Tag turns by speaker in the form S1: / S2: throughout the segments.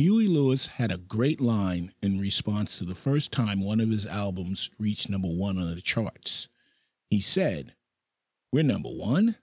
S1: Huey Lewis had a great line in response to the first time one of his albums reached number one on the charts. He said, We're number one?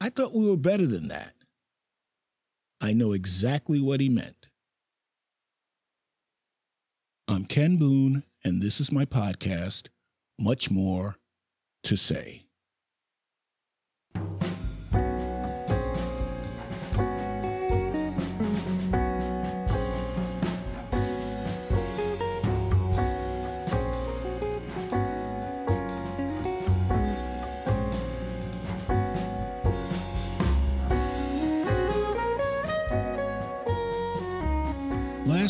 S1: I thought we were better than that. I know exactly what he meant. I'm Ken Boone, and this is my podcast, Much More to Say.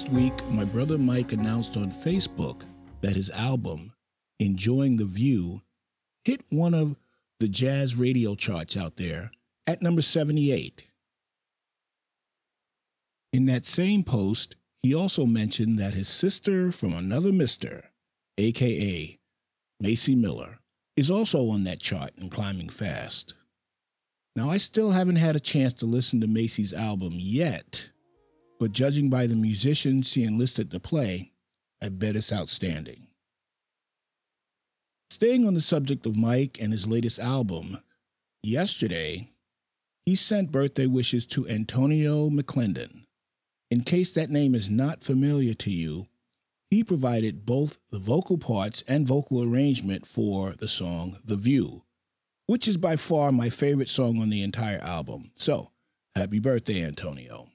S1: Last week, my brother Mike announced on Facebook that his album, Enjoying the View, hit one of the jazz radio charts out there at number 78. In that same post, he also mentioned that his sister from another mister, aka Macy Miller, is also on that chart and climbing fast. Now, I still haven't had a chance to listen to Macy's album yet, but judging by the musicians she enlisted to play, I bet it's outstanding. Staying on the subject of Mike and his latest album, yesterday, he sent birthday wishes to Antonio McClendon. In case that name is not familiar to you, he provided both the vocal parts and vocal arrangement for the song The View, which is by far my favorite song on the entire album. So, happy birthday, Antonio.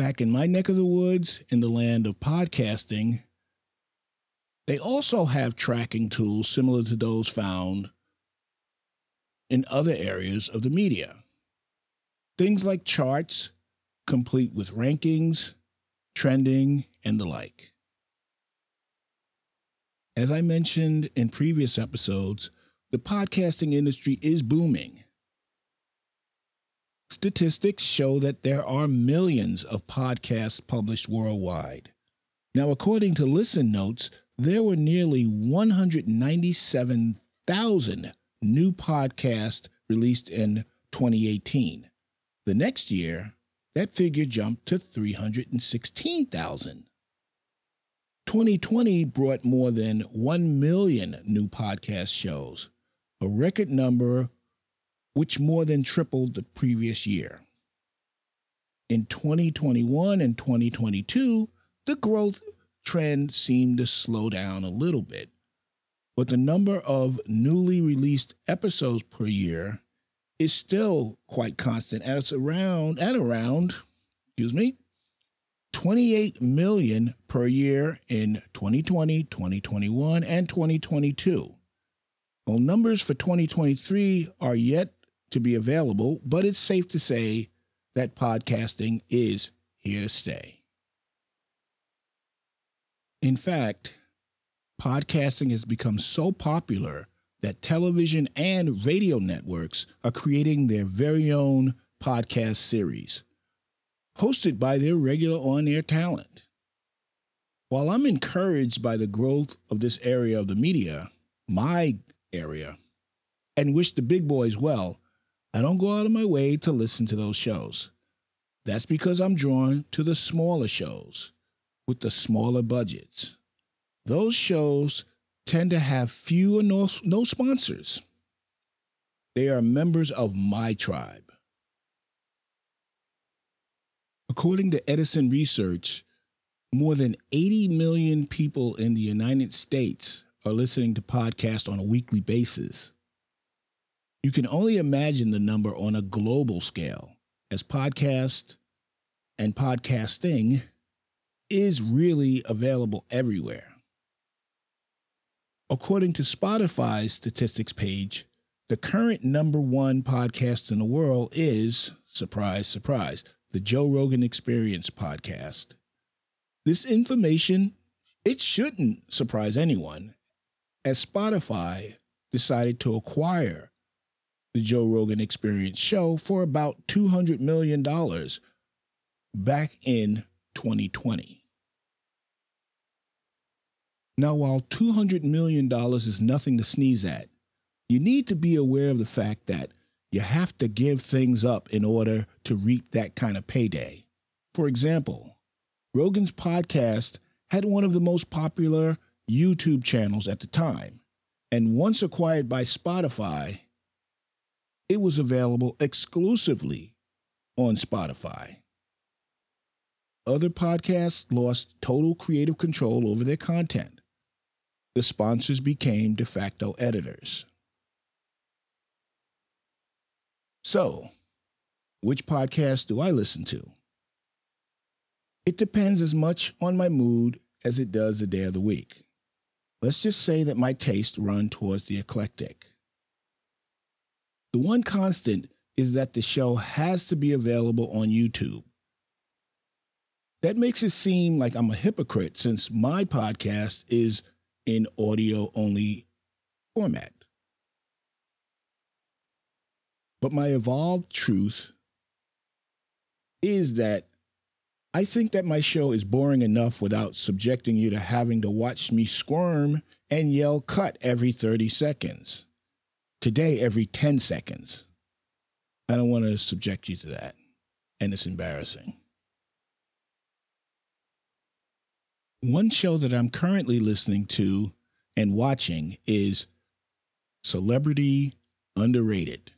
S1: Back in my neck of the woods, in the land of podcasting, they also have tracking tools similar to those found in other areas of the media. Things like charts, complete with rankings, trending, and the like. As I mentioned in previous episodes, the podcasting industry is booming. Statistics show that there are millions of podcasts published worldwide. Now, according to Listen Notes, there were nearly 197,000 new podcasts released in 2018. The next year, that figure jumped to 316,000. 2020 brought more than 1 million new podcast shows, a record number which more than tripled the previous year. In 2021 and 2022, the growth trend seemed to slow down a little bit, but the number of newly released episodes per year is still quite constant at around at around excuse me 28 million per year in 2020, 2021 and 2022. Well, numbers for 2023 are yet to be available, but it's safe to say that podcasting is here to stay. In fact, podcasting has become so popular that television and radio networks are creating their very own podcast series, hosted by their regular on air talent. While I'm encouraged by the growth of this area of the media, my area, and wish the big boys well, I don't go out of my way to listen to those shows. That's because I'm drawn to the smaller shows with the smaller budgets. Those shows tend to have few or no, no sponsors. They are members of my tribe. According to Edison Research, more than 80 million people in the United States are listening to podcasts on a weekly basis. You can only imagine the number on a global scale, as podcast and podcasting is really available everywhere. According to Spotify's statistics page, the current number one podcast in the world is, surprise, surprise, the Joe Rogan Experience podcast. This information, it shouldn't surprise anyone, as Spotify decided to acquire the Joe Rogan Experience show for about $200 million back in 2020. Now, while $200 million is nothing to sneeze at, you need to be aware of the fact that you have to give things up in order to reap that kind of payday. For example, Rogan's podcast had one of the most popular YouTube channels at the time, and once acquired by Spotify, it was available exclusively on Spotify. Other podcasts lost total creative control over their content. The sponsors became de facto editors. So, which podcast do I listen to? It depends as much on my mood as it does the day of the week. Let's just say that my tastes run towards the eclectic. The one constant is that the show has to be available on YouTube. That makes it seem like I'm a hypocrite since my podcast is in audio only format. But my evolved truth is that I think that my show is boring enough without subjecting you to having to watch me squirm and yell cut every 30 seconds. Today, every 10 seconds. I don't want to subject you to that. And it's embarrassing. One show that I'm currently listening to and watching is Celebrity Underrated,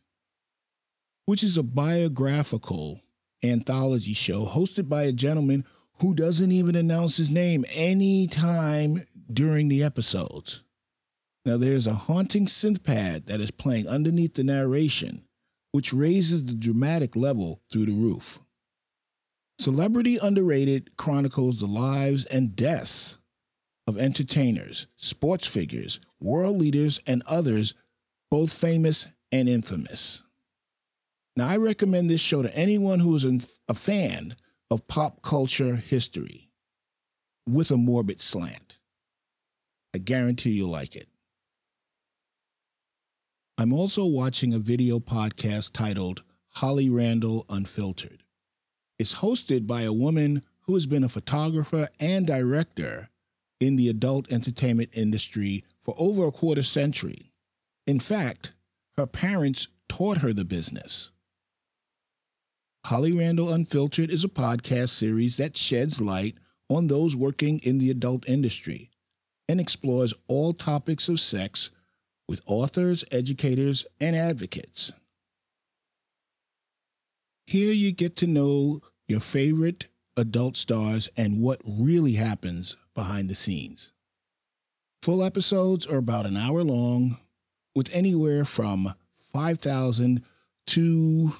S1: which is a biographical anthology show hosted by a gentleman who doesn't even announce his name any time during the episodes. Now, there's a haunting synth pad that is playing underneath the narration, which raises the dramatic level through the roof. Celebrity Underrated chronicles the lives and deaths of entertainers, sports figures, world leaders, and others, both famous and infamous. Now, I recommend this show to anyone who is a fan of pop culture history with a morbid slant. I guarantee you'll like it. I'm also watching a video podcast titled Holly Randall Unfiltered. It's hosted by a woman who has been a photographer and director in the adult entertainment industry for over a quarter century. In fact, her parents taught her the business. Holly Randall Unfiltered is a podcast series that sheds light on those working in the adult industry and explores all topics of sex with authors, educators, and advocates. Here you get to know your favorite adult stars and what really happens behind the scenes. Full episodes are about an hour long, with anywhere from 5,000 to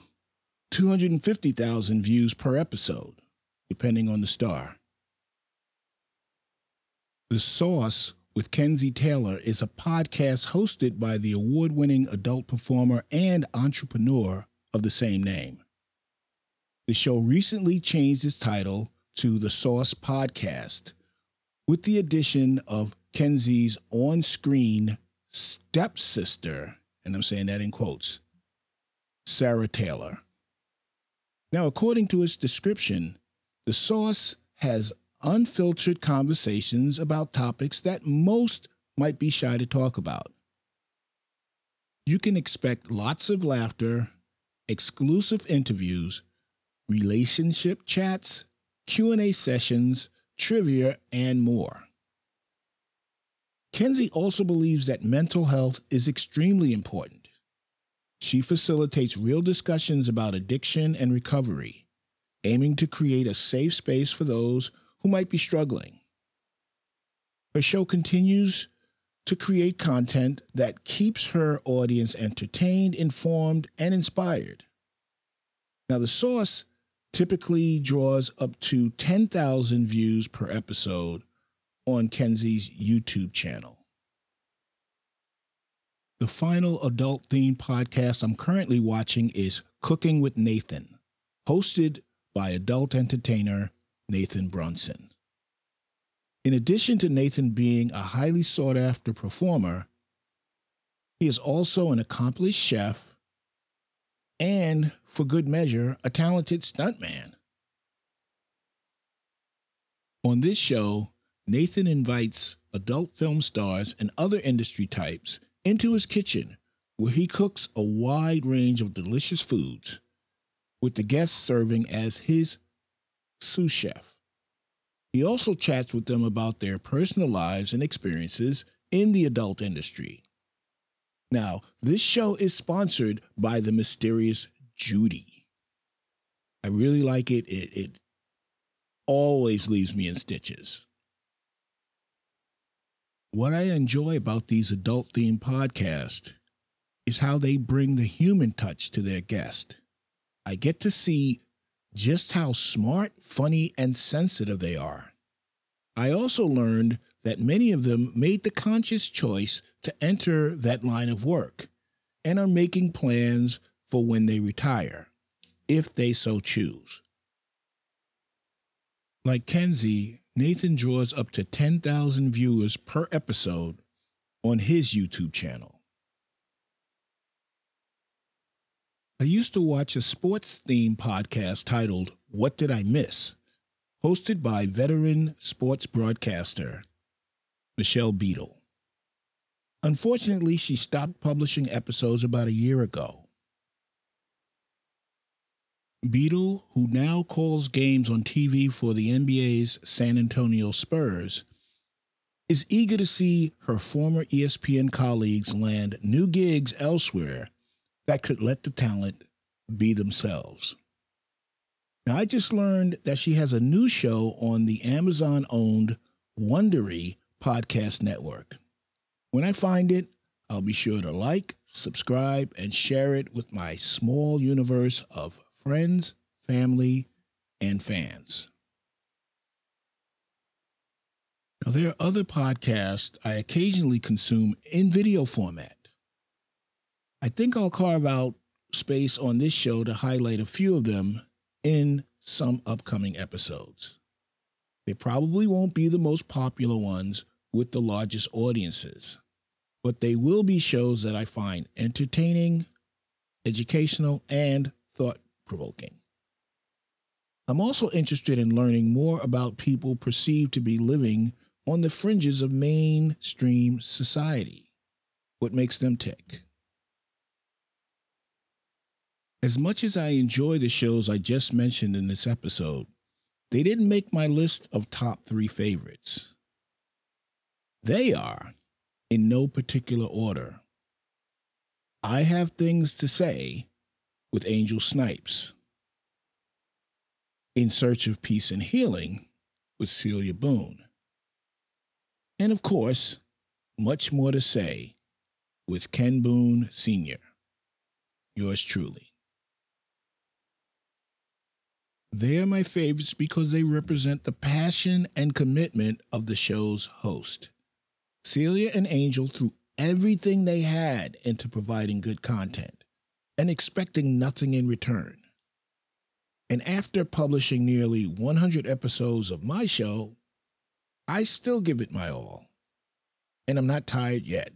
S1: 250,000 views per episode, depending on the star. The Sauce with Kenzie Taylor is a podcast hosted by the award winning adult performer and entrepreneur of the same name. The show recently changed its title to The Sauce Podcast with the addition of Kenzie's on screen stepsister, and I'm saying that in quotes, Sarah Taylor. Now, according to its description, the sauce has unfiltered conversations about topics that most might be shy to talk about. You can expect lots of laughter, exclusive interviews, relationship chats, Q&A sessions, trivia, and more. Kenzie also believes that mental health is extremely important. She facilitates real discussions about addiction and recovery, aiming to create a safe space for those who might be struggling. Her show continues to create content that keeps her audience entertained, informed, and inspired. Now, the Sauce typically draws up to 10,000 views per episode on Kenzie's YouTube channel. The final adult themed podcast I'm currently watching is Cooking with Nathan, hosted by adult entertainer Nathan Brunson. In addition to Nathan being a highly sought after performer, he is also an accomplished chef and, for good measure, a talented stuntman. On this show, Nathan invites adult film stars and other industry types into his kitchen where he cooks a wide range of delicious foods, with the guests serving as his sous chef. He also chats with them about their personal lives and experiences in the adult industry. Now, this show is sponsored by the mysterious Judy. I really like it. It, it always leaves me in stitches. What I enjoy about these adult themed podcasts is how they bring the human touch to their guest. I get to see just how smart, funny, and sensitive they are. I also learned that many of them made the conscious choice to enter that line of work and are making plans for when they retire, if they so choose. Like Kenzie, Nathan draws up to 10,000 viewers per episode on his YouTube channel. I used to watch a sports themed podcast titled What Did I Miss? hosted by veteran sports broadcaster Michelle Beadle. Unfortunately, she stopped publishing episodes about a year ago. Beadle, who now calls games on TV for the NBA's San Antonio Spurs, is eager to see her former ESPN colleagues land new gigs elsewhere that could let the talent be themselves. Now, I just learned that she has a new show on the Amazon owned Wondery podcast network. When I find it, I'll be sure to like, subscribe, and share it with my small universe of friends, family, and fans. Now, there are other podcasts I occasionally consume in video format. I think I'll carve out space on this show to highlight a few of them in some upcoming episodes. They probably won't be the most popular ones with the largest audiences, but they will be shows that I find entertaining, educational, and thought provoking. I'm also interested in learning more about people perceived to be living on the fringes of mainstream society, what makes them tick. As much as I enjoy the shows I just mentioned in this episode, they didn't make my list of top three favorites. They are, in no particular order. I Have Things to Say with Angel Snipes. In Search of Peace and Healing with Celia Boone. And of course, much more to say with Ken Boone Sr. Yours truly. They are my favorites because they represent the passion and commitment of the show's host. Celia and Angel threw everything they had into providing good content and expecting nothing in return. And after publishing nearly 100 episodes of my show, I still give it my all. And I'm not tired yet.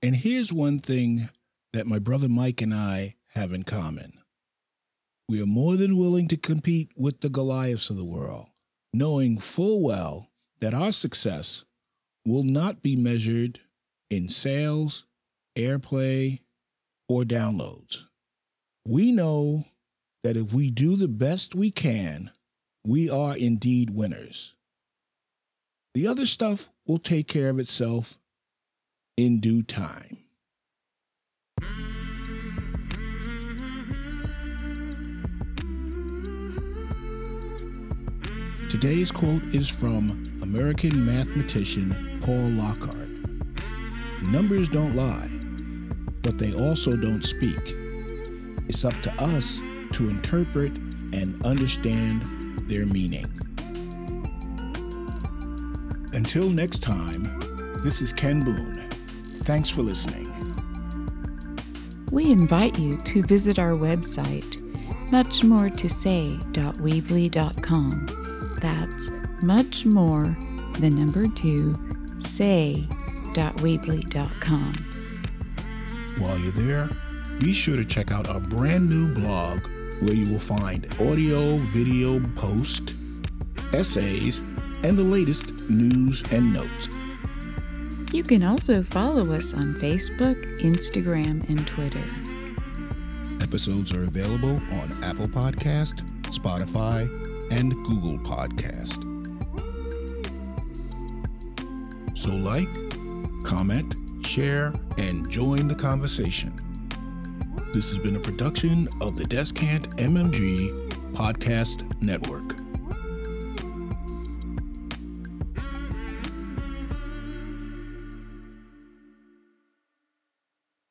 S1: And here's one thing that my brother Mike and I have in common we are more than willing to compete with the Goliaths of the world, knowing full well that our success will not be measured in sales, airplay, or downloads. We know that if we do the best we can, we are indeed winners. The other stuff will take care of itself in due time. Today's quote is from American mathematician Paul Lockhart. Numbers don't lie, but they also don't speak. It's up to us to interpret and understand their meaning. Until next time, this is Ken Boone. Thanks for listening.
S2: We invite you to visit our website, muchmore2say.weebly.com that's much more, the number two, say.weebly.com.
S1: While you're there, be sure to check out our brand new blog where you will find audio, video, post, essays, and the latest news and notes.
S2: You can also follow us on Facebook, Instagram, and Twitter.
S1: Episodes are available on Apple Podcast, Spotify, and Google Podcast. So like, comment, share, and join the conversation. This has been a production of the Descant MMG Podcast Network.